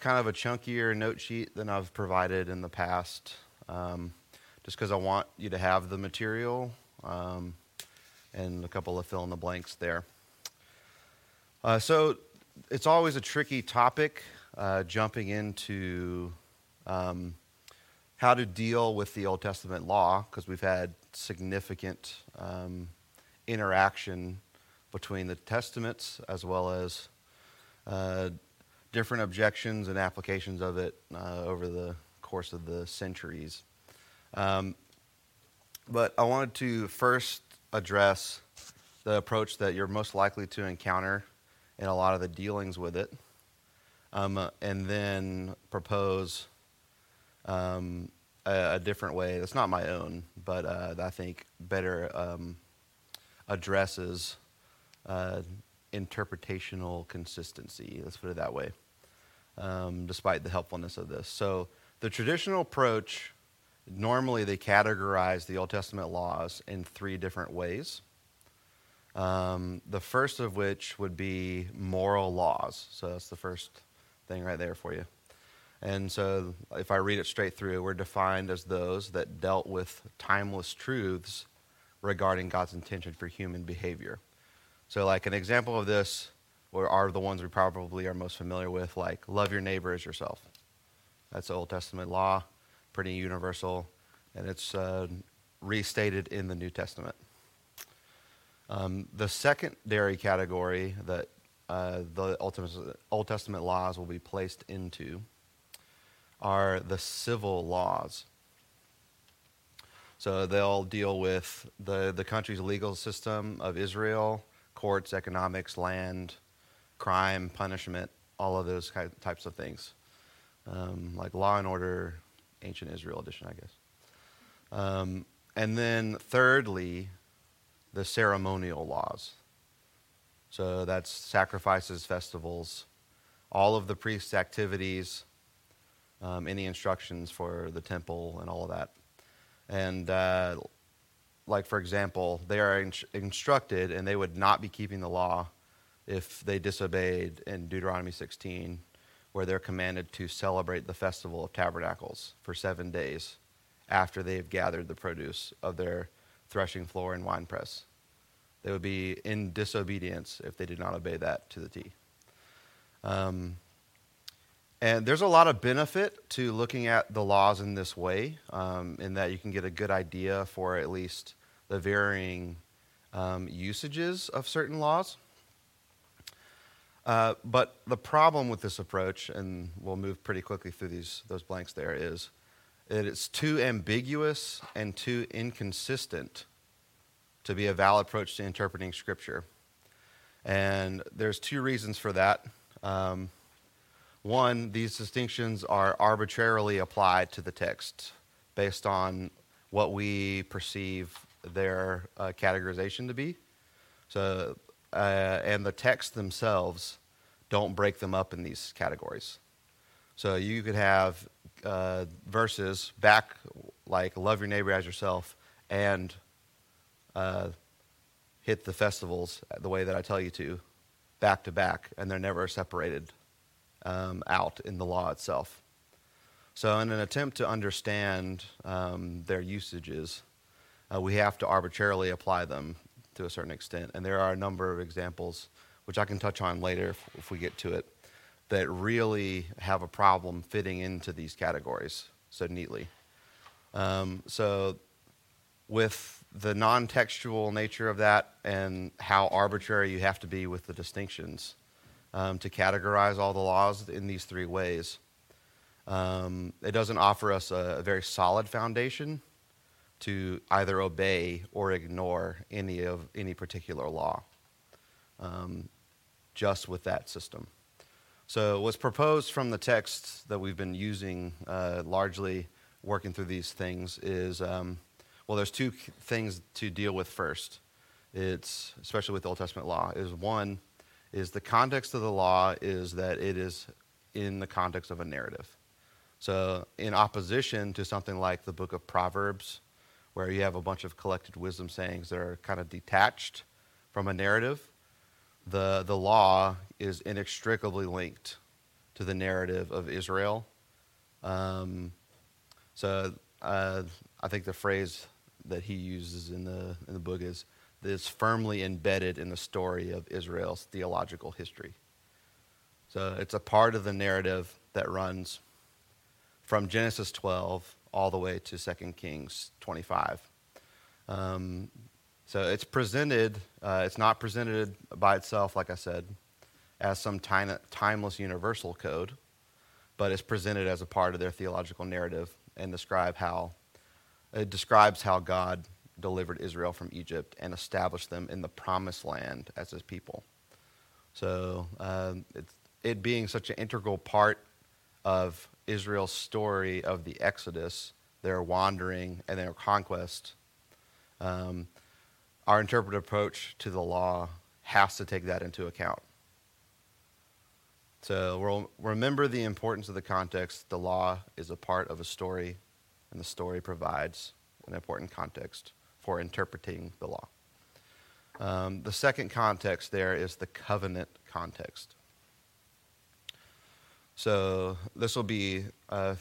kind of a chunkier note sheet than I've provided in the past, um, just because I want you to have the material um, and a couple of fill in the blanks there. Uh, so it's always a tricky topic uh, jumping into um, how to deal with the Old Testament law because we've had significant um, interaction between the testaments as well as uh, different objections and applications of it uh, over the course of the centuries. Um, but I wanted to first address the approach that you're most likely to encounter in a lot of the dealings with it, um, and then propose um, a, a, different way that's not my own, but uh, I think better um, addresses uh, interpretational consistency. Let's put it that way, um, despite the helpfulness of this. So, the traditional approach normally they categorize the Old Testament laws in three different ways. Um, the first of which would be moral laws. So that's the first thing right there for you. And so, if I read it straight through, we're defined as those that dealt with timeless truths regarding God's intention for human behavior. So, like an example of this are the ones we probably are most familiar with, like love your neighbor as yourself. That's the Old Testament law, pretty universal, and it's uh, restated in the New Testament. Um, the secondary category that uh, the Old Testament laws will be placed into are the civil laws. So they'll deal with the, the country's legal system of Israel, courts, economics, land, crime, punishment, all of those types of things. Um, like Law and Order, Ancient Israel edition, I guess. Um, and then, thirdly, the ceremonial laws. So that's sacrifices, festivals, all of the priest's activities, um, any instructions for the temple, and all of that. And uh, like for example, they are in- instructed and they would not be keeping the law if they disobeyed in Deuteronomy 16, where they're commanded to celebrate the festival of tabernacles for seven days after they've gathered the produce of their threshing floor and winepress. They would be in disobedience if they did not obey that to the T. Um, and there's a lot of benefit to looking at the laws in this way, um, in that you can get a good idea for at least the varying um, usages of certain laws. Uh, but the problem with this approach, and we'll move pretty quickly through these those blanks there, is that it's too ambiguous and too inconsistent to be a valid approach to interpreting Scripture. And there's two reasons for that. Um, one, these distinctions are arbitrarily applied to the text based on what we perceive their uh, categorization to be. So, uh, and the texts themselves don't break them up in these categories. So you could have uh, verses back like love your neighbor as yourself and uh, hit the festivals the way that I tell you to, back to back, and they're never separated um, out in the law itself. So, in an attempt to understand um, their usages, uh, we have to arbitrarily apply them to a certain extent. And there are a number of examples, which I can touch on later if, if we get to it, that really have a problem fitting into these categories so neatly. Um, so, with the non textual nature of that and how arbitrary you have to be with the distinctions um, to categorize all the laws in these three ways, um, it doesn't offer us a, a very solid foundation to either obey or ignore any of any particular law um, just with that system. So, what's proposed from the text that we've been using uh, largely working through these things is um, well, there's two things to deal with first. It's especially with the Old Testament law is one is the context of the law is that it is in the context of a narrative. So, in opposition to something like the book of Proverbs, where you have a bunch of collected wisdom sayings that are kind of detached from a narrative, the, the law is inextricably linked to the narrative of Israel. Um, so uh, I think the phrase that he uses in the in the book is is firmly embedded in the story of Israel's theological history. So it's a part of the narrative that runs from Genesis 12 all the way to 2 Kings 25. Um, so it's presented, uh, it's not presented by itself, like I said, as some time, timeless universal code, but it's presented as a part of their theological narrative and describe how it describes how God delivered Israel from Egypt and established them in the promised land as his people. So um, it being such an integral part of Israel's story of the Exodus, their wandering and their conquest, um, our interpretive approach to the law has to take that into account. So we'll remember the importance of the context. The law is a part of a story, and the story provides an important context for interpreting the law. Um, the second context there is the covenant context. So this will be uh,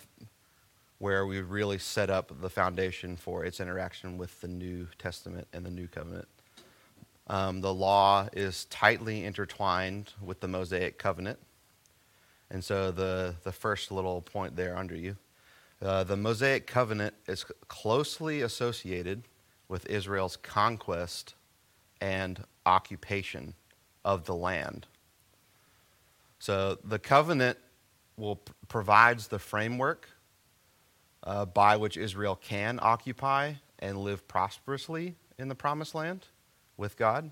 where we really set up the foundation for its interaction with the New Testament and the New Covenant. Um, the law is tightly intertwined with the Mosaic covenant. And so the, the first little point there under you uh, the Mosaic covenant is closely associated with Israel's conquest and occupation of the land. So the covenant will provides the framework uh, by which Israel can occupy and live prosperously in the promised land with God.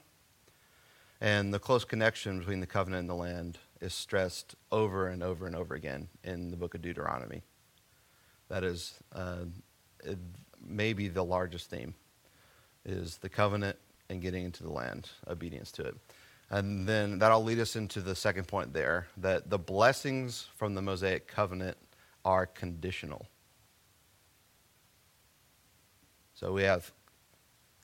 And the close connection between the covenant and the land is stressed over and over and over again in the book of Deuteronomy. That is uh, maybe the largest theme is the covenant and getting into the land, obedience to it. And then that'll lead us into the second point there that the blessings from the Mosaic covenant are conditional. So we have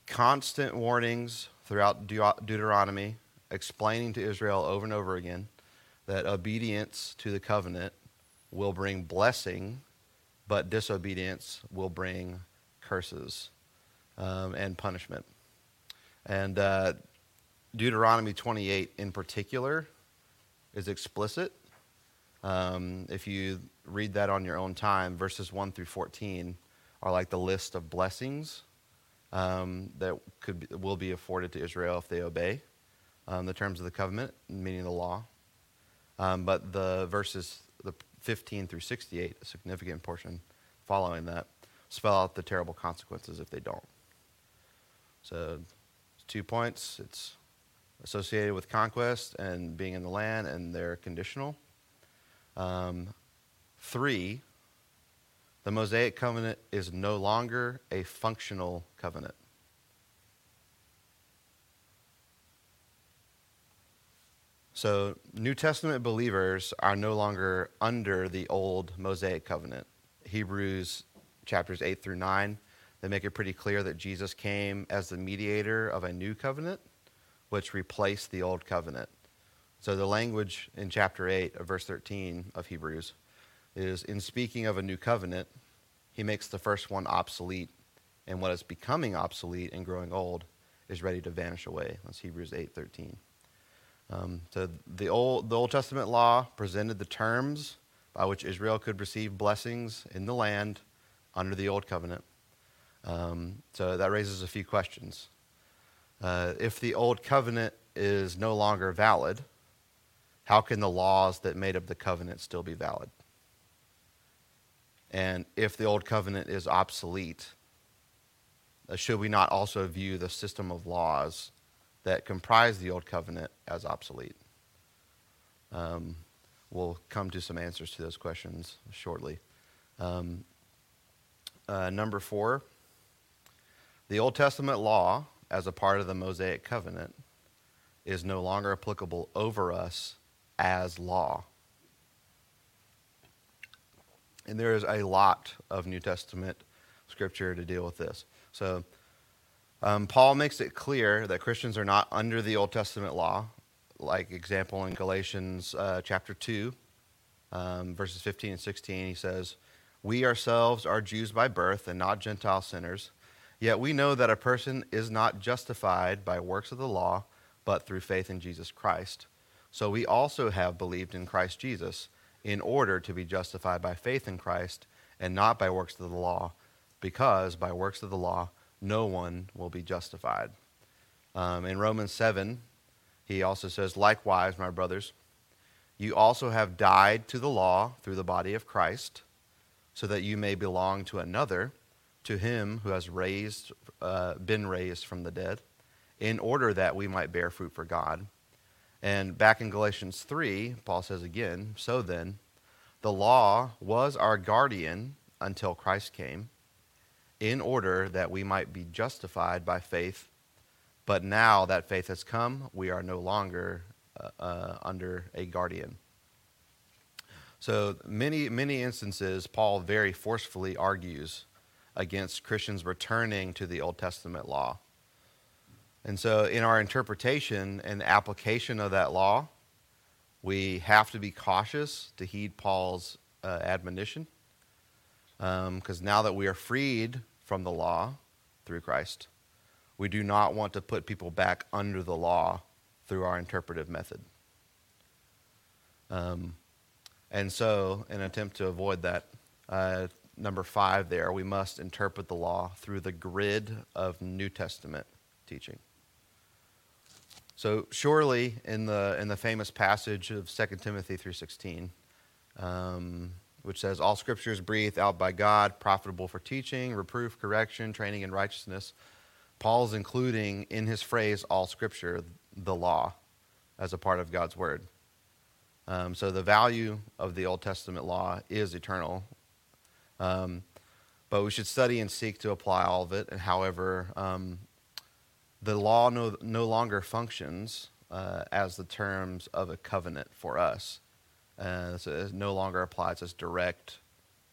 constant warnings throughout Deuteronomy explaining to Israel over and over again that obedience to the covenant will bring blessing, but disobedience will bring curses um, and punishment. And uh, Deuteronomy 28 in particular is explicit. Um, if you read that on your own time, verses 1 through 14 are like the list of blessings um, that could be, will be afforded to Israel if they obey um, the terms of the covenant, meaning the law. Um, but the verses the 15 through 68, a significant portion following that, spell out the terrible consequences if they don't. So, two points. It's associated with conquest and being in the land, and they're conditional. Um, three, the Mosaic covenant is no longer a functional covenant. So, New Testament believers are no longer under the old Mosaic covenant. Hebrews chapters 8 through 9, they make it pretty clear that Jesus came as the mediator of a new covenant which replaced the old covenant. So the language in chapter 8 of verse 13 of Hebrews is in speaking of a new covenant, he makes the first one obsolete, and what is becoming obsolete and growing old is ready to vanish away. That's Hebrews 8:13. Um, so the old, the Old Testament law presented the terms by which Israel could receive blessings in the land under the Old Covenant. Um, so that raises a few questions. Uh, if the old covenant is no longer valid, how can the laws that made up the covenant still be valid? And if the old covenant is obsolete, uh, should we not also view the system of laws that comprise the old covenant as obsolete? Um, we'll come to some answers to those questions shortly. Um, uh, number four, the Old Testament law as a part of the Mosaic covenant is no longer applicable over us as law. And there is a lot of New Testament scripture to deal with this. So, um, Paul makes it clear that Christians are not under the Old Testament law, like example in Galatians uh, chapter 2. um, verses 15 and 16, he says, We ourselves are Jews by birth and not Gentile sinners. Yet we know that a person is not justified by works of the law, but through faith in Jesus Christ. So we also have believed in Christ Jesus in order to be justified by faith in Christ and not by works of the law, because by works of the law no one will be justified. Um, in Romans 7, he also says, Likewise, my brothers, you also have died to the law through the body of Christ, so that you may belong to another, to him who has raised, uh, been raised from the dead, in order that we might bear fruit for God. And back in Galatians 3, Paul says again, So then, the law was our guardian until Christ came, in order that we might be justified by faith. But now that faith has come, we are no longer uh, uh, under a guardian. So many many instances, Paul very forcefully argues against Christians returning to the Old Testament law. And so, in our interpretation and application of that law, we have to be cautious to heed Paul's uh, admonition. Because um, now that we are freed from the law through Christ, we do not want to put people back under the law through our interpretive method. Um, and so, in an attempt to avoid that, uh, number five there, we must interpret the law through the grid of New Testament teaching. So surely in the in the famous passage of 2 Timothy 3:16, um, which says, "All Scripture is breathed out by God, profitable for teaching, reproof, correction, training in righteousness." Paul's including in his phrase "all Scripture" the law as a part of God's word. Um, so the value of the Old Testament law is eternal, um, but we should study and seek to apply all of it. And however, um, the law no, no longer functions uh, as the terms of a covenant for us. Uh, so it no longer applies as direct,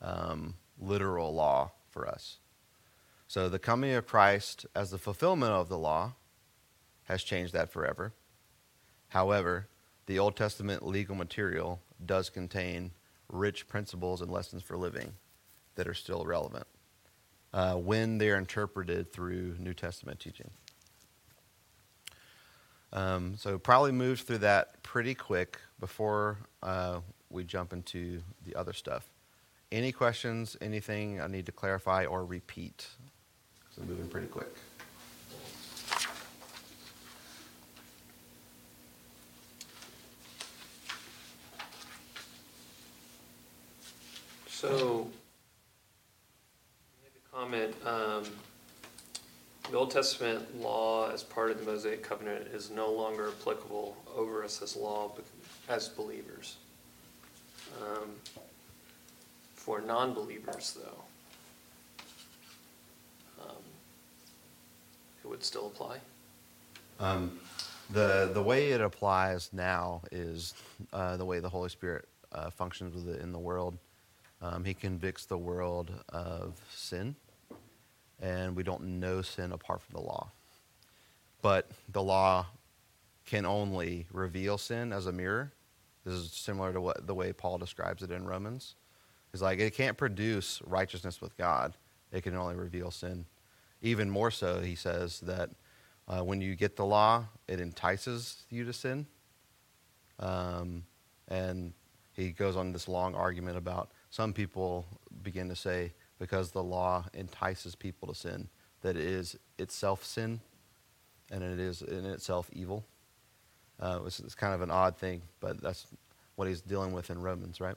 um, literal law for us. So the coming of Christ as the fulfillment of the law has changed that forever. However, the Old Testament legal material does contain rich principles and lessons for living that are still relevant uh, when they're interpreted through New Testament teaching. Um, so probably moved through that pretty quick before uh, we jump into the other stuff. Any questions? Anything I need to clarify or repeat? So moving pretty quick. So, comment. Um, the Old Testament law, as part of the Mosaic covenant, is no longer applicable over us as law as believers. Um, for non believers, though, um, it would still apply. Um, the the way it applies now is uh, the way the Holy Spirit uh, functions in the world. Um, he convicts the world of sin, and we don't know sin apart from the law. But the law can only reveal sin as a mirror. This is similar to what the way Paul describes it in Romans. He's like, it can't produce righteousness with God, it can only reveal sin. Even more so, he says that uh, when you get the law, it entices you to sin. Um, and he goes on this long argument about some people begin to say because the law entices people to sin that it is itself sin and it is in itself evil. Uh, it's, it's, kind of an odd thing, but that's what he's dealing with in Romans, right?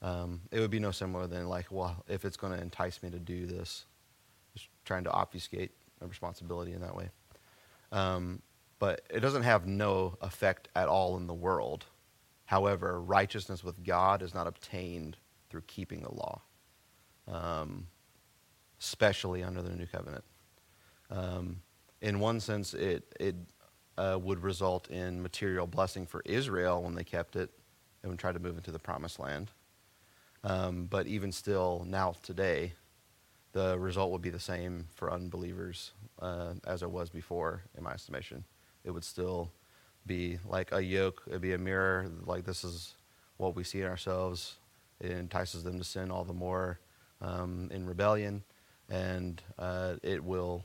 Um, it would be no similar than like, well, if it's going to entice me to do this, just trying to obfuscate a responsibility in that way. Um, but it doesn't have no effect at all in the world. However, righteousness with God is not obtained through keeping the law, um, especially under the new covenant. Um, in one sense, it, it uh, would result in material blessing for Israel when they kept it and try to move into the promised land. Um, but even still, now today, the result would be the same for unbelievers uh, as it was before, in my estimation. It would still be like a yoke, it'd be a mirror, like this is what we see in ourselves. It entices them to sin all the more um, in rebellion, and uh, it will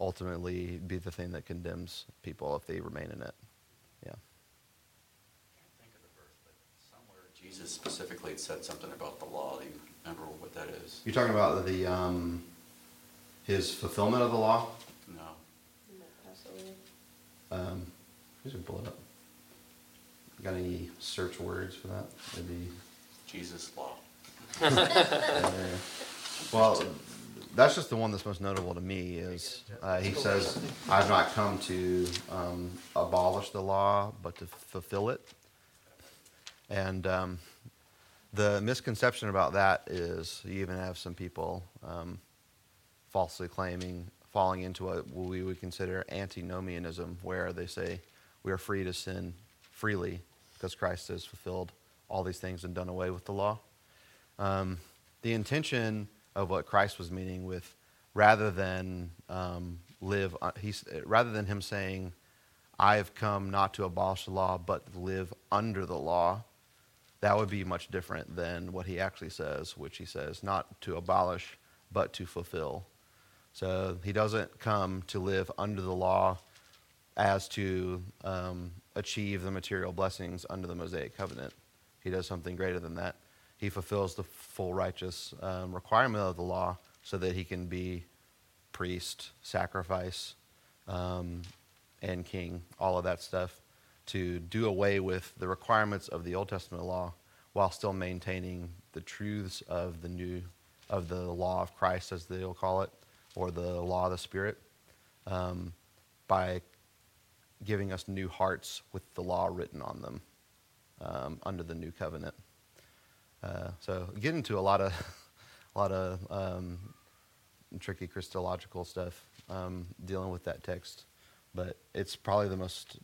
ultimately be the thing that condemns people if they remain in it. Yeah. can't think of the verse, but somewhere Jesus specifically said something about the law. Do you remember what that is? You're talking about the um, his fulfillment of the law. No. Um, who's gonna pull it up? Got any search words for that? Maybe. Jesus' law. well, that's just the one that's most notable to me. Is uh, he says, "I've not come to um, abolish the law, but to fulfill it." And um, the misconception about that is you even have some people um, falsely claiming falling into what we would consider antinomianism, where they say we are free to sin freely because Christ has fulfilled all these things and done away with the law. Um, the intention of what Christ was meaning with, rather than um, live, uh, he's, rather than him saying, "I have come not to abolish the law, but live under the law," that would be much different than what he actually says, which he says not to abolish, but to fulfill. So he doesn't come to live under the law as to um, achieve the material blessings under the Mosaic covenant. He does something greater than that. He fulfills the full righteous um, requirement of the law so that he can be priest, sacrifice, um, and king, all of that stuff, to do away with the requirements of the Old Testament law while still maintaining the truths of the new, of the law of Christ, as they'll call it, or the law of the Spirit um, by giving us new hearts with the law written on them um, under the new covenant. Uh, so get into a lot of a lot of um, tricky Christological stuff um, dealing with that text, but it's probably the most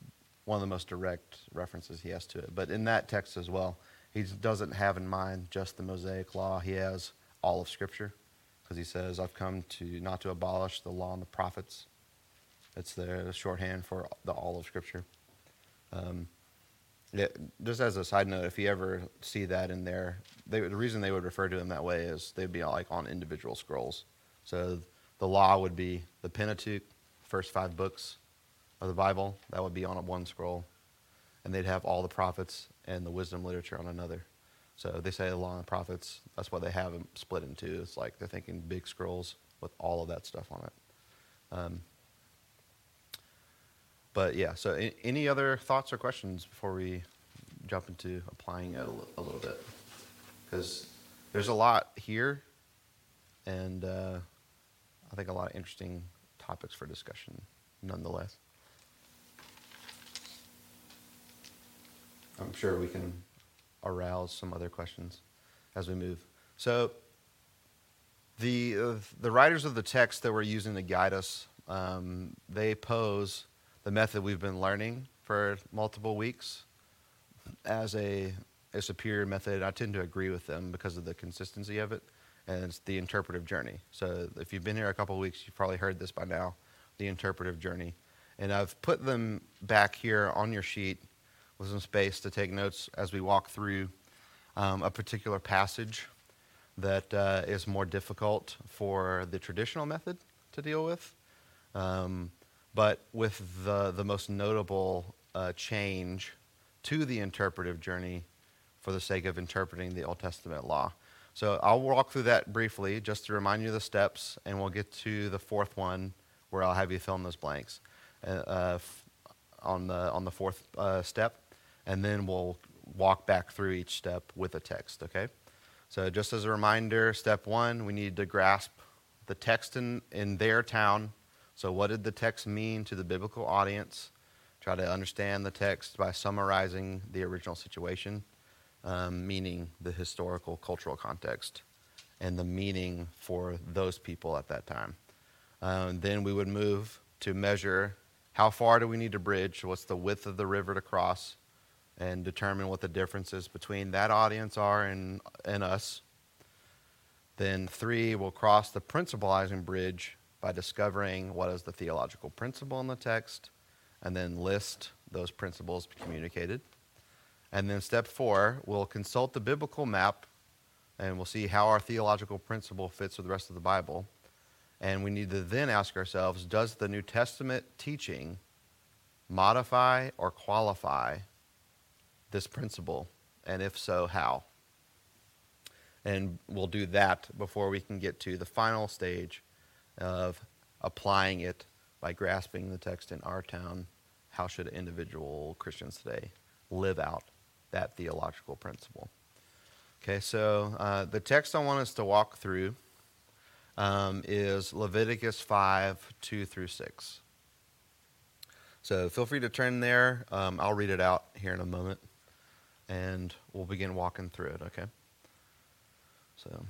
one of the most direct references he has to it. But in that text as well, he doesn't have in mind just the Mosaic law. He has all of Scripture because he says, I've come to not to abolish the law and the prophets. It's the shorthand for the all of Scripture. Um, yeah, just as a side note, if you ever see that in there, they, the reason they would refer to them that way is they'd be like on individual scrolls. So the law would be the Pentateuch, first five books of the Bible. That would be on one scroll, and they'd have all the prophets and the wisdom literature on another. So they say the law and the prophets. That's why they have them split in two. It's like they're thinking big scrolls with all of that stuff on it. Um, but yeah, so any other thoughts or questions before we jump into applying it a, little bit? Because there's a lot here, and uh, I think a lot of interesting topics for discussion nonetheless. I'm sure we can arouse some other questions as we move. So, the uh, the writers of the text that we're using to guide us, um, they pose the method we've been learning for multiple weeks as a, a superior method. I tend to agree with them because of the consistency of it, and it's the interpretive journey. So, if you've been here a couple weeks, you've probably heard this by now, the interpretive journey. And I've put them back here on your sheet with some space to take notes as we walk through um, a particular passage that uh, is more difficult for the traditional method to deal with. Um, but with the, the most notable uh, change to the interpretive journey for the sake of interpreting the Old Testament law. So I'll walk through that briefly just to remind you the steps, and we'll get to the fourth one where I'll have you fill in those blanks uh, uh on, the, on the fourth uh, step, and then we'll walk back through each step with a text, okay? So just as a reminder, step one, we need to grasp the text in, in their town so, what did the text mean to the biblical audience? Try to understand the text by summarizing the original situation, um, meaning the historical, cultural context, and the meaning for those people at that time. Um, then we would move to measure how far do we need to bridge, what's the width of the river to cross, and determine what the differences between that audience are and, and us. Then, three, we'll cross the principalizing bridge by discovering what is the theological principle in the text and then list those principles communicated. And then step four, we'll consult the biblical map and we'll see how our theological principle fits with the rest of the Bible. And we need to then ask ourselves does the New Testament teaching modify or qualify this principle? And if so, how? And we'll do that before we can get to the final stage of applying it by grasping the text in our town. How should individual Christians today live out that theological principle? Okay, so uh, the text I want us to walk through um, is Leviticus 5 2 through 6. So feel free to turn there. Um, I'll read it out here in a moment, and we'll begin walking through it, okay? So.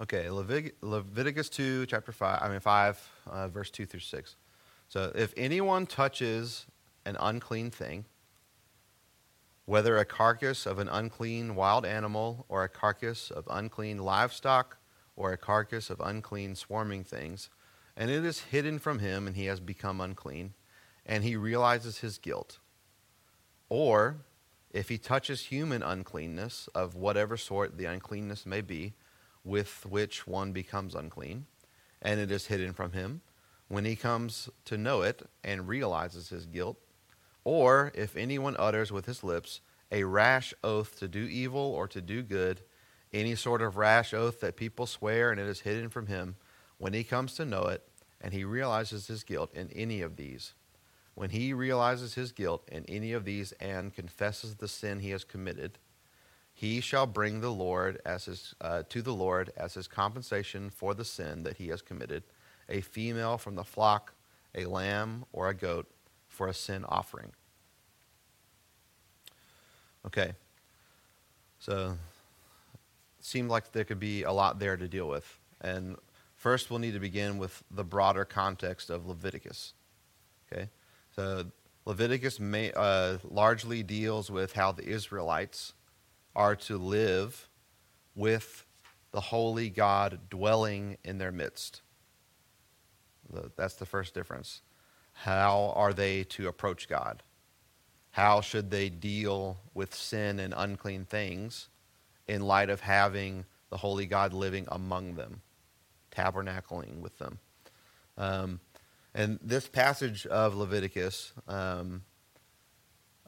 Okay, Levit- Leviticus 2, chapter 5, I mean 5, uh, verse 2 through 6. So if anyone touches an unclean thing, whether a carcass of an unclean wild animal, or a carcass of unclean livestock, or a carcass of unclean swarming things, and it is hidden from him, and he has become unclean, and he realizes his guilt. Or if he touches human uncleanness of whatever sort the uncleanness may be, with which one becomes unclean, and it is hidden from him, when he comes to know it and realizes his guilt, or if anyone utters with his lips a rash oath to do evil or to do good, any sort of rash oath that people swear and it is hidden from him, when he comes to know it and he realizes his guilt in any of these, when he realizes his guilt in any of these and confesses the sin he has committed, he shall bring the Lord as his, uh, to the Lord as his compensation for the sin that he has committed, a female from the flock, a lamb or a goat for a sin offering. Okay, so seemed like there could be a lot there to deal with, and first we'll need to begin with the broader context of Leviticus. Okay, so Leviticus may, uh, largely deals with how the Israelites are to live with the holy God dwelling in their midst. That's the first difference. How are they to approach God? How should they deal with sin and unclean things in light of having the holy God living among them, tabernacling with them? Um, and this passage of Leviticus um,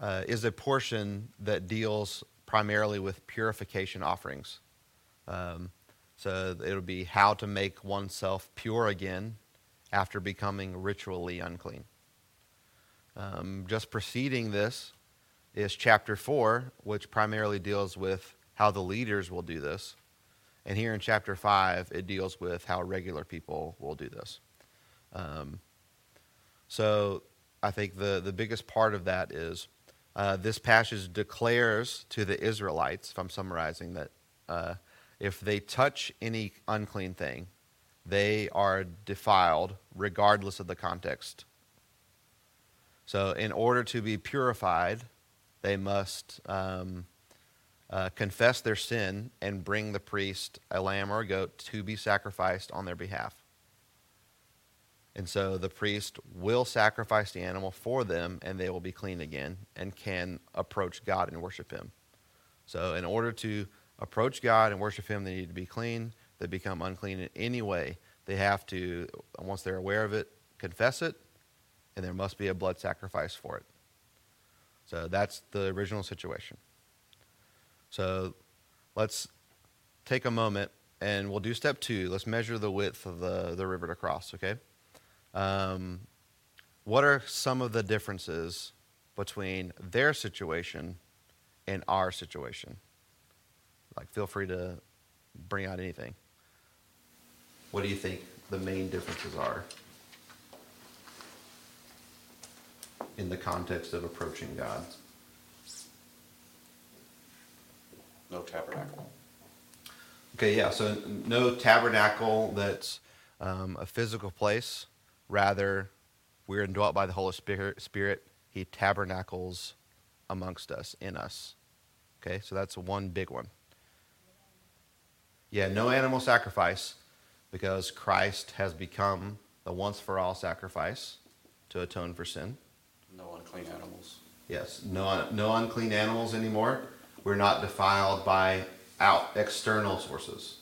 uh, is a portion that deals primarily with purification offerings. Um, so it'll be how to make oneself pure again after becoming ritually unclean. Um, just preceding this is chapter 4, which primarily deals with how the leaders will do this. And here in chapter 5, it deals with how regular people will do this. Um, so I think the, the biggest part of that is uh, this passage declares to the Israelites, if I'm summarizing, that uh, if they touch any unclean thing, they are defiled regardless of the context. So, in order to be purified, they must um, uh, confess their sin and bring the priest a lamb or a goat to be sacrificed on their behalf. And so the priest will sacrifice the animal for them, and they will be clean again and can approach God and worship Him. So, in order to approach God and worship Him, they need to be clean. They become unclean in any way. They have to, once they're aware of it, confess it, and there must be a blood sacrifice for it. So, that's the original situation. So, let's take a moment and we'll do step two. Let's measure the width of the, the river to cross, okay? Um, what are some of the differences between their situation and our situation? Like, feel free to bring out anything. What do you think the main differences are in the context of approaching God? No tabernacle. Okay, yeah, so no tabernacle that's um, a physical place Rather, we're indwelt by the Holy Spirit. Spirit. He tabernacles amongst us, in us. Okay, so that's one big one. Yeah, no animal sacrifice because Christ has become the once for all sacrifice to atone for sin. No unclean animals. Yes, no, no unclean animals anymore. We're not defiled by out external sources.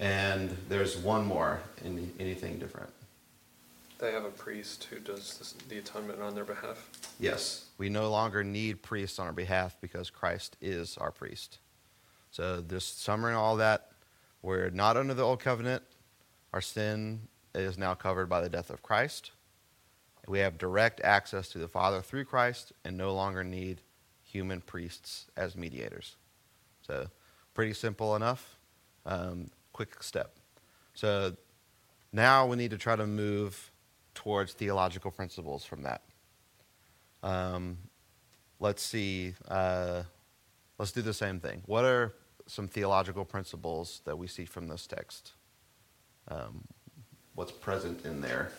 And there's one more. Any, anything different? They have a priest who does this, the atonement on their behalf. Yes, we no longer need priests on our behalf because Christ is our priest. So, just summarizing all that, we're not under the old covenant. Our sin is now covered by the death of Christ. We have direct access to the Father through Christ and no longer need human priests as mediators. So, pretty simple enough. Um, quick step. So, now we need to try to move towards theological principles from that. Um, let's see. Uh, let's do the same thing. What are some theological principles that we see from this text? Um, what's present in there?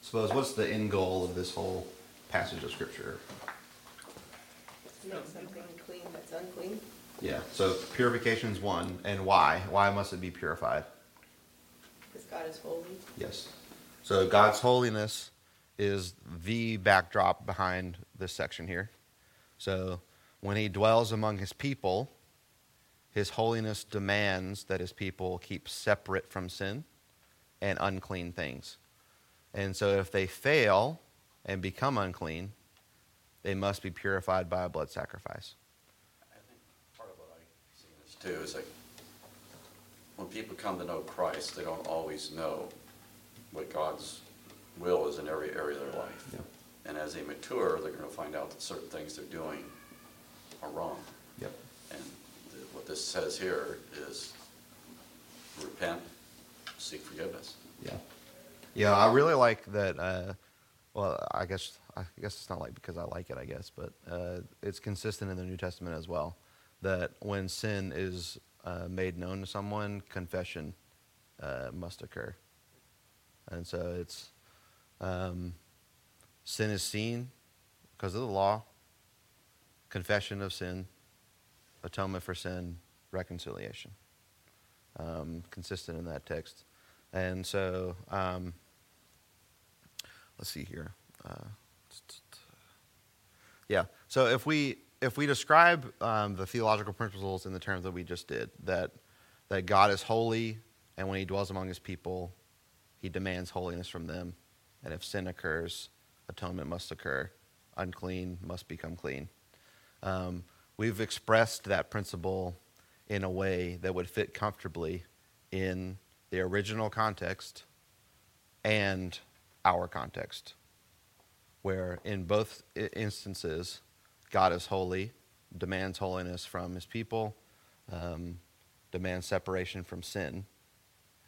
Suppose what's the end goal of this whole passage of scripture? Make something clean that's unclean. Yeah. So purification is one, and why? Why must it be purified? Because God is holy. Yes. So God's holiness is the backdrop behind this section here. So when he dwells among his people, his holiness demands that his people keep separate from sin and unclean things. And so if they fail and become unclean, they must be purified by a blood sacrifice. I think part of what I see this too is like, when people come to know Christ, they don't always know what God's will is in every area of their life. Yeah. And as they mature, they're gonna find out that certain things they're doing are wrong. Yep. And th- what this says here is repent, seek forgiveness. Yeah. Yeah, I really like that. Uh, well, I guess I guess it's not like because I like it, I guess, but uh, it's consistent in the New Testament as well. That when sin is uh, made known to someone, confession uh, must occur, and so it's um, sin is seen because of the law. Confession of sin, atonement for sin, reconciliation. Um, consistent in that text. And so, um, let's see here. Uh, yeah. So if we if we describe um, the theological principles in the terms that we just did, that that God is holy, and when He dwells among His people, He demands holiness from them, and if sin occurs, atonement must occur. Unclean must become clean. Um, we've expressed that principle in a way that would fit comfortably in the original context and our context, where in both instances, God is holy, demands holiness from his people, um, demands separation from sin.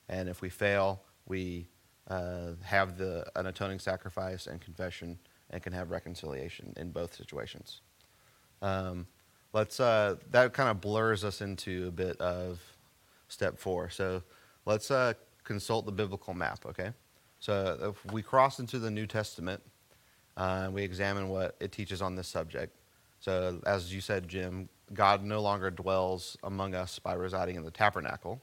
And if we fail, we uh, have the, an atoning sacrifice and confession and can have reconciliation in both situations. Um, let's, uh, that kind of blurs us into a bit of step four. So let's uh, consult the biblical map, okay? So if we cross into the New Testament, uh, we examine what it teaches on this subject. So as you said, Jim, God no longer dwells among us by residing in the tabernacle,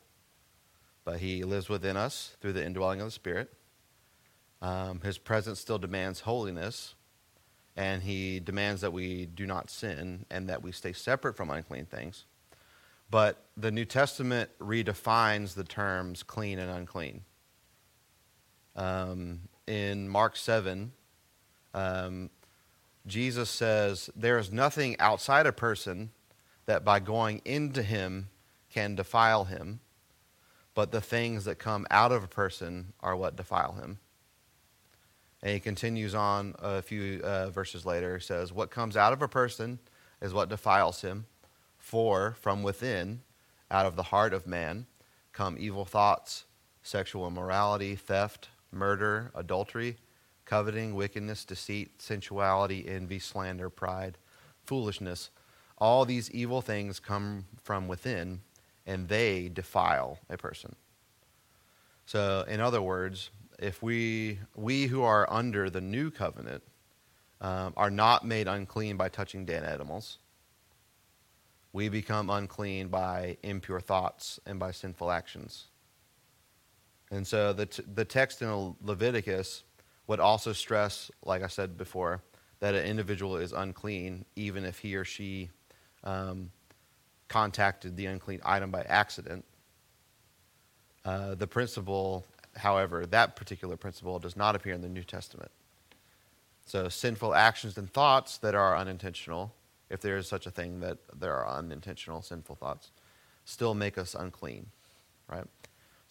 but he lives within us through the indwelling of the Spirit. Um, his presence still demands holiness, and he demands that we do not sin and that we stay separate from unclean things. But the New Testament redefines the terms clean and unclean. Um, in Mark 7, um, Jesus says, There is nothing outside a person that by going into him can defile him, but the things that come out of a person are what defile him. And he continues on a few uh, verses later. He says, What comes out of a person is what defiles him. For from within, out of the heart of man, come evil thoughts, sexual immorality, theft, murder, adultery, coveting, wickedness, deceit, sensuality, envy, slander, pride, foolishness. All these evil things come from within, and they defile a person. So, in other words, if we, we who are under the new covenant um, are not made unclean by touching dead animals, we become unclean by impure thoughts and by sinful actions. And so the, t- the text in Leviticus would also stress, like I said before, that an individual is unclean even if he or she um, contacted the unclean item by accident. Uh, the principle, however, that particular principle does not appear in the New Testament. So, sinful actions and thoughts that are unintentional, if there is such a thing that there are unintentional sinful thoughts, still make us unclean, right?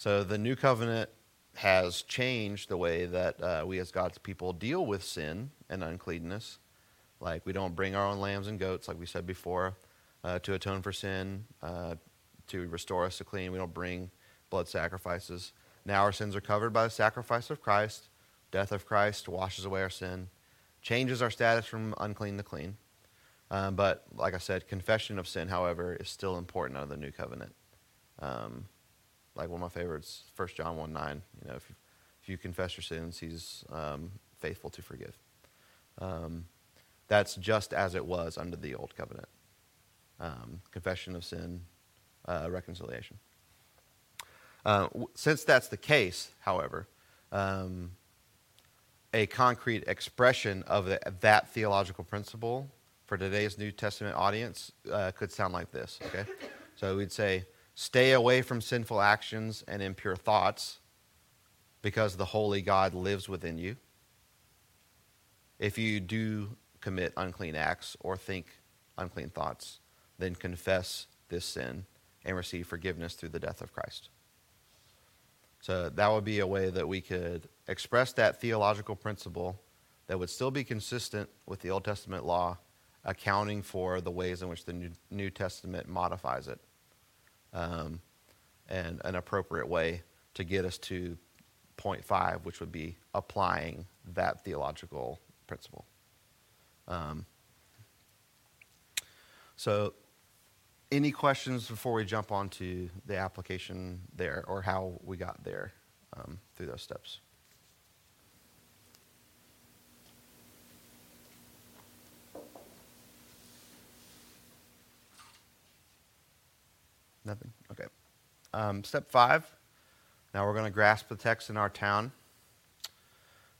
So, the new covenant has changed the way that uh, we as God's people deal with sin and uncleanness. Like, we don't bring our own lambs and goats, like we said before, uh, to atone for sin, uh, to restore us to clean. We don't bring blood sacrifices. Now our sins are covered by the sacrifice of Christ. Death of Christ washes away our sin, changes our status from unclean to clean. Um, but like I said, confession of sin, however, is still important under the new covenant. Um, like one of my favorites, 1 John 1 9. You know, if you, if you confess your sins, he's um, faithful to forgive. Um, that's just as it was under the old covenant. Um, confession of sin, uh, reconciliation. Uh, since that's the case, however, um, a concrete expression of the, that theological principle for today's New Testament audience uh, could sound like this. Okay, so we'd say, "Stay away from sinful actions and impure thoughts, because the holy God lives within you." If you do commit unclean acts or think unclean thoughts, then confess this sin and receive forgiveness through the death of Christ. So that would be a way that we could express that theological principle that would still be consistent with the Old Testament law, accounting for the ways in which the New, Testament modifies it, um, and an appropriate way to get us to point five, which would be applying that theological principle. Um, so any questions before we jump on to the application there or how we got there um, through those steps? Nothing? Okay. Um, step five. Now we're going to grasp the text in our town.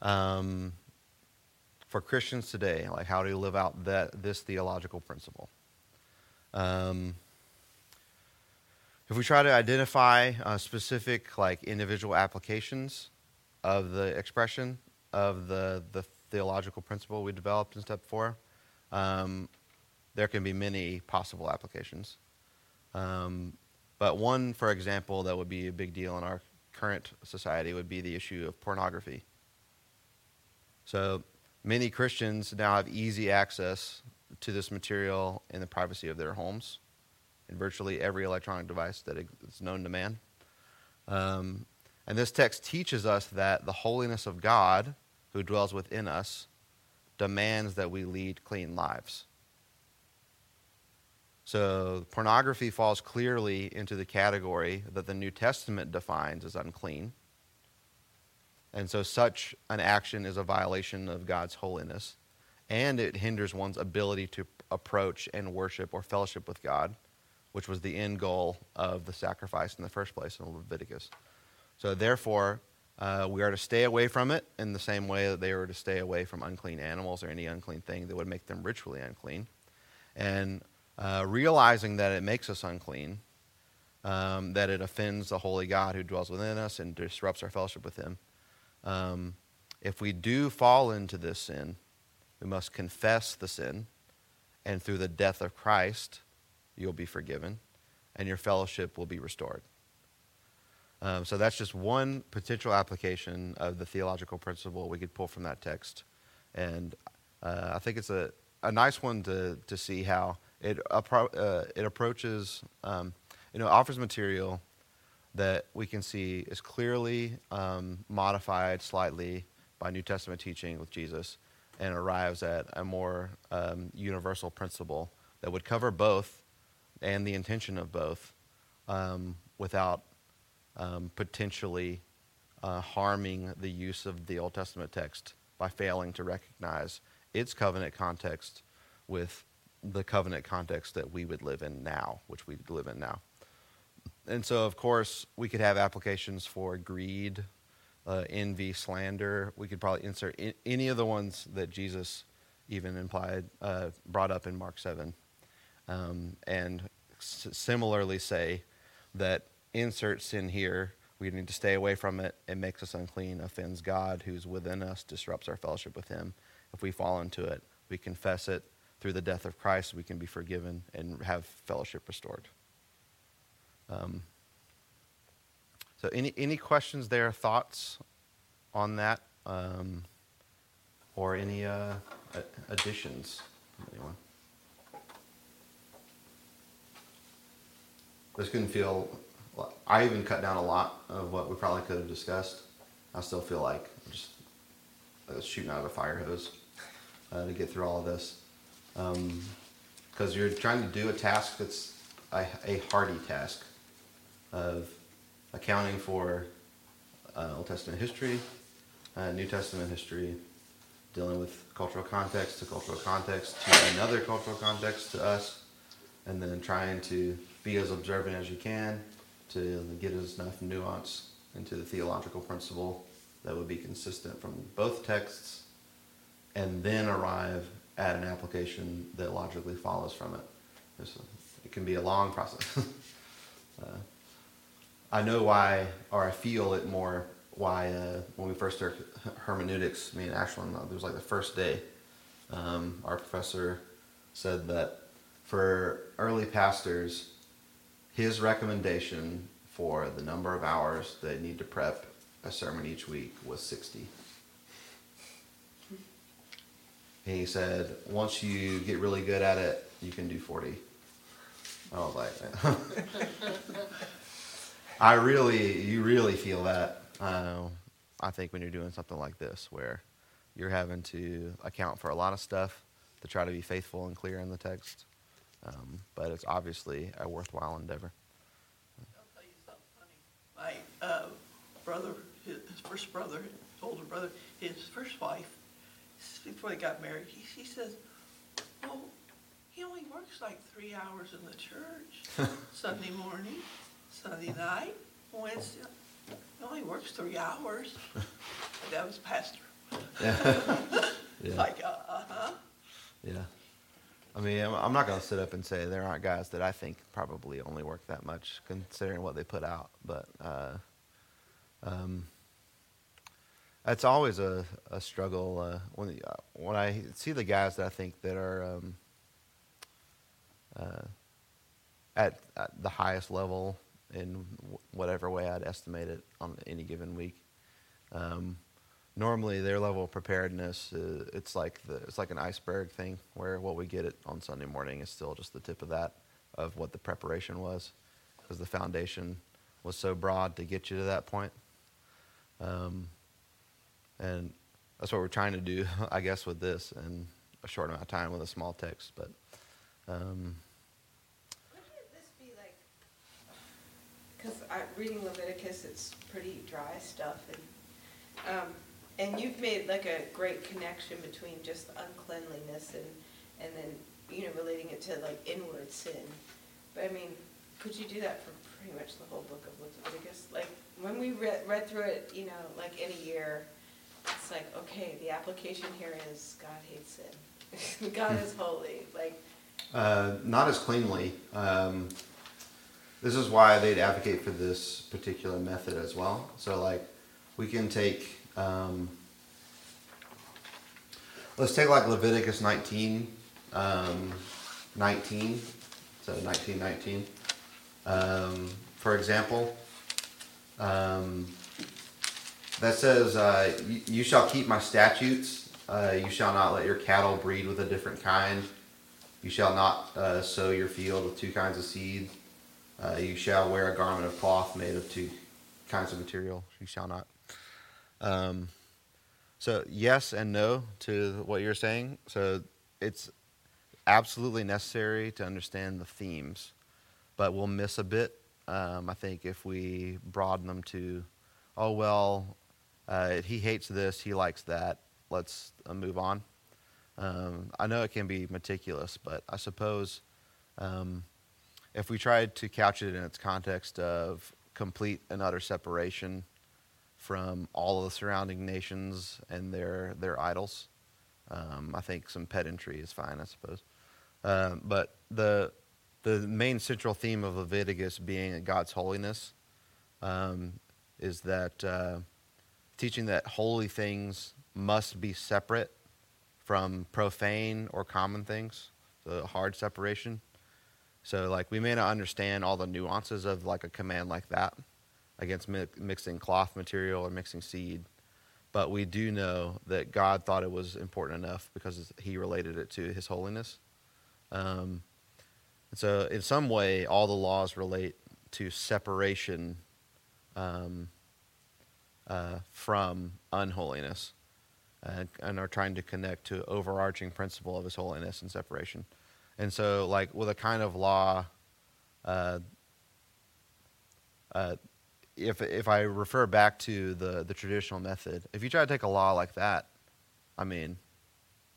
Um, for Christians today, like how do you live out that, this theological principle? Um, if we try to identify uh, specific, like individual applications of the expression of the, the theological principle we developed in step four, um, there can be many possible applications. Um, but one, for example, that would be a big deal in our current society would be the issue of pornography. So many Christians now have easy access to this material in the privacy of their homes, in virtually every electronic device that is known to man. Um, and this text teaches us that the holiness of God, who dwells within us, demands that we lead clean lives. So, pornography falls clearly into the category that the New Testament defines as unclean. And so, such an action is a violation of God's holiness and it hinders one's ability to approach and worship or fellowship with God, which was the end goal of the sacrifice in the first place in Leviticus. So, therefore, uh, we are to stay away from it in the same way that they were to stay away from unclean animals or any unclean thing that would make them ritually unclean. And uh, realizing that it makes us unclean, um, that it offends the holy God who dwells within us and disrupts our fellowship with Him. Um, if we do fall into this sin, we must confess the sin, and through the death of Christ, you'll be forgiven, and your fellowship will be restored. Um, so that's just one potential application of the theological principle we could pull from that text. And uh, I think it's a, a nice one to, to see how it, uh, it approaches, um, you know, offers material that we can see is clearly um, modified slightly by New Testament teaching with Jesus and arrives at a more um, universal principle that would cover both and the intention of both um, without um, potentially uh, harming the use of the Old Testament text by failing to recognize its covenant context with the covenant context that we would live in now, which we live in now. And so, of course, we could have applications for greed, uh, envy, slander. We could probably insert in, any of the ones that Jesus even implied, uh, brought up in Mark 7. Um, and s- similarly say that insert sin here, we need to stay away from it. It makes us unclean, offends God who's within us, disrupts our fellowship with Him. If we fall into it, we confess it through the death of Christ, we can be forgiven and have fellowship restored. Um, so, any any questions there, thoughts on that, um, or any uh, additions? Anyone? This can feel. I even cut down a lot of what we probably could have discussed. I still feel like I'm just uh, shooting out of a fire hose uh, to get through all of this, because you're trying to do a task that's a, a hardy task of accounting for uh, Old Testament history, uh, New Testament history, dealing with cultural context to cultural context to another cultural context to us, and then trying to be as observant as you can to get as enough nuance into the theological principle that would be consistent from both texts, and then arrive at an application that logically follows from it. It's it can be a long process. uh, I know why, or I feel it more why uh, when we first started hermeneutics, me and Ashlyn, uh, it was like the first day, um, our professor said that for early pastors, his recommendation for the number of hours they need to prep a sermon each week was 60. And he said, once you get really good at it, you can do 40. I was like, I really, you really feel that. Uh, I think when you're doing something like this, where you're having to account for a lot of stuff to try to be faithful and clear in the text, um, but it's obviously a worthwhile endeavor. I'll tell you something funny. My uh, brother, his first brother, his older brother, his first wife, before they got married, he, she says, well, he only works like three hours in the church. Sunday morning, Sunday night, Wednesday. He only works three hours." That was pastor. Yeah. Like, uh, uh-huh. Yeah. I mean, I'm, I'm not going to sit up and say there aren't guys that I think probably only work that much, considering what they put out. But uh, um, it's always a, a struggle uh, when uh, when I see the guys that I think that are um, uh, at, at the highest level in wh- whatever way I'd estimate it on any given week. Um, normally, their level of preparedness, uh, it's like the it's like an iceberg thing, where what we get it on Sunday morning is still just the tip of that of what the preparation was, because the foundation was so broad to get you to that point. Um, and that's what we're trying to do, I guess, with this in a short amount of time with a small text. But um, Wouldn't this be like, because reading Leviticus, it's pretty dry stuff, and, um, and you've made like a great connection between just uncleanliness and, and then, you know, relating it to like inward sin. But I mean, could you do that for pretty much the whole book of Leviticus? Like, when we read, read through it, you know, like in a year, it's like, okay, the application here is God hates sin. God is holy, like, Uh, not as cleanly. Um, this is why they'd advocate for this particular method as well. So, like, we can take, um, let's take like Leviticus 19, um, 19, so 1919. Um, for example, um, that says, uh, you, shall keep my statutes. Uh, you shall not let your cattle breed with a different kind. You shall not uh, sow your field with two kinds of seed. Uh, you shall wear a garment of cloth made of two kinds of material. You shall not. Um, so yes and no to what you're saying. So it's absolutely necessary to understand the themes, but we'll miss a bit. Um, I think if we broaden them to, oh well, uh, he hates this, he likes that. Let's uh, move on. Um, I know it can be meticulous, but I suppose um, if we tried to couch it in its context of complete and utter separation from all of the surrounding nations and their their idols, um, I think some pedantry is fine, I suppose. Um, but the the main central theme of Leviticus being God's holiness um, is that uh, teaching that holy things must be separate from profane or common things, so hard separation. So, like, we may not understand all the nuances of like a command like that against mi- mixing cloth material or mixing seed, but we do know that God thought it was important enough because He related it to His holiness. Um, so, in some way, all the laws relate to separation um, uh, from unholiness and, and are trying to connect to overarching principle of his holiness and separation. And so, like with a kind of law, uh, uh, if if I refer back to the the traditional method, if you try to take a law like that, I mean,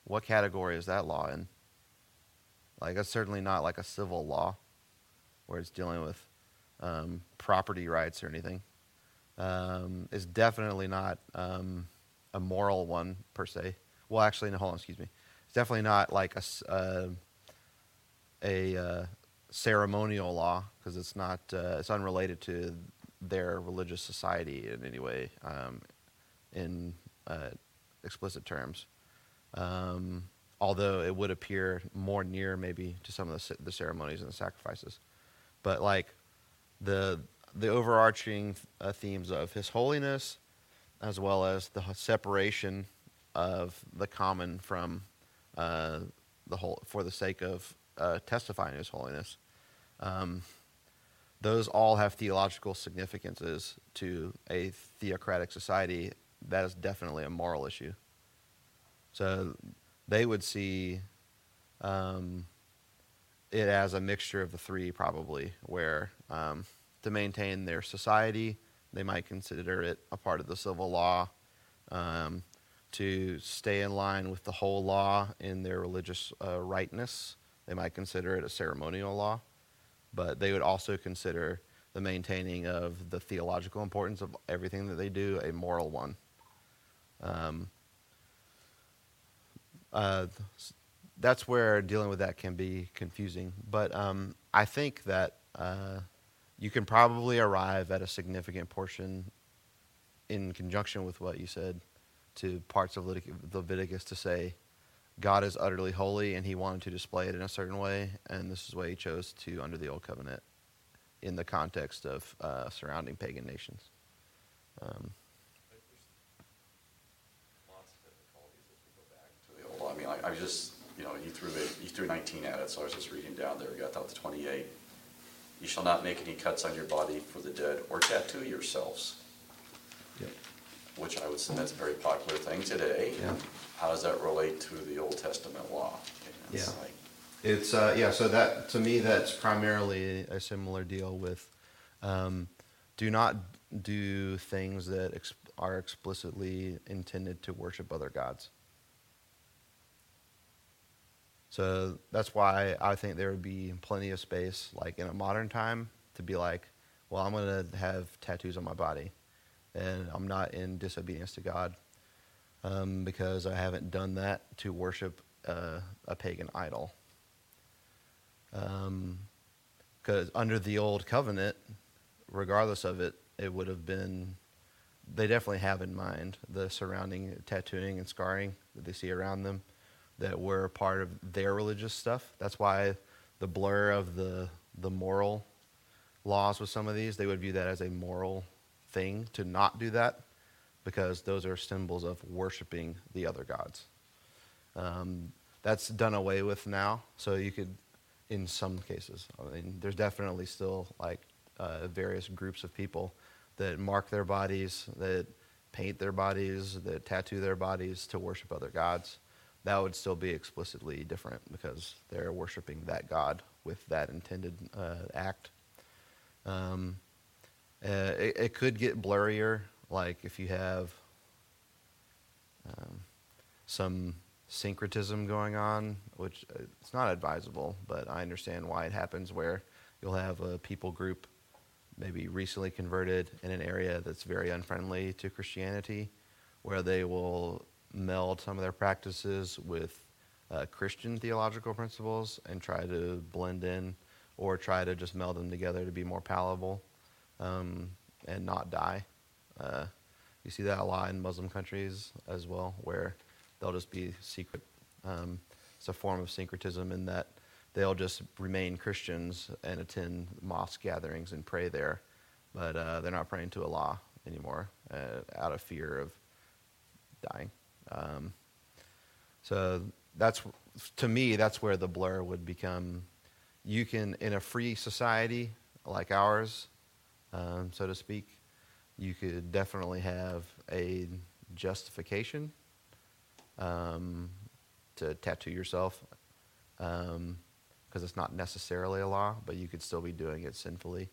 what category is that law in? Like, it's certainly not like a civil law, where it's dealing with um, property rights or anything. Um, it's definitely not um, a moral one per se. Well, actually, no, hold on, excuse me. It's definitely not like a uh, a uh, ceremonial law because it's not uh, it's unrelated to their religious society in any way um, in uh, explicit terms. Um, although it would appear more near maybe to some of the, ce- the ceremonies and the sacrifices, but like the the overarching uh, themes of His holiness, as well as the separation of the common from uh, the whole for the sake of uh, testifying His holiness. Um, those all have theological significances to a theocratic society. That is definitely a moral issue. So they would see um, it as a mixture of the three, probably, where um, to maintain their society, they might consider it a part of the civil law. Um, to stay in line with the whole law in their religious uh, rightness, they might consider it a ceremonial law. But they would also consider the maintaining of the theological importance of everything that they do a moral one. Um, uh, that's where dealing with that can be confusing. But um, I think that uh, you can probably arrive at a significant portion in conjunction with what you said to parts of Leviticus to say God is utterly holy and he wanted to display it in a certain way, and this is why he chose to under the Old Covenant in the context of uh, surrounding pagan nations. Um. I mean, I, I was just, you know, you threw it, threw nineteen at it, so I was just reading down there, got out to twenty-eight. You shall not make any cuts on your body for the dead or tattoo yourselves, which I would say that's a very popular thing today. Yeah. How does that relate to the Old Testament law? It's Yeah. like, It's uh, yeah. So that to me, that's primarily a similar deal with um, do not do things that ex- are explicitly intended to worship other gods. So that's why I think there would be plenty of space, like in a modern time, to be like, well, I'm going to have tattoos on my body, and I'm not in disobedience to God um, because I haven't done that to worship uh, a pagan idol. Because under the old covenant, regardless of it, it would have been, they definitely have in mind the surrounding tattooing and scarring that they see around them that were part of their religious stuff. That's why the blur of the, the moral laws with some of these, they would view that as a moral thing to not do that because those are symbols of worshiping the other gods. Um, that's done away with now, so you could, in some cases, I mean, there's definitely still like uh, various groups of people that mark their bodies, that paint their bodies, that tattoo their bodies to worship other gods. That would still be explicitly different because they're worshiping that god with that intended uh, act. Um, uh, it, it could get blurrier, like if you have um, some syncretism going on, which uh, it's not advisable, but I understand why it happens where you'll have a people group maybe recently converted in an area that's very unfriendly to Christianity, where they will meld some of their practices with uh, Christian theological principles and try to blend in or try to just meld them together to be more palatable um, and not die. Uh, you see that a lot in Muslim countries as well, where they'll just be secret. Um, it's a form of syncretism in that they'll just remain Christians and attend mosque gatherings and pray there, but uh, they're not praying to Allah anymore uh, out of fear of dying. Um, so that's to me that's where the blur would become. You can in a free society like ours, um, so to speak, you could definitely have a justification um, to tattoo yourself because it's not necessarily a law, but you could still be doing it sinfully.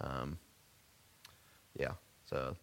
Um, yeah, so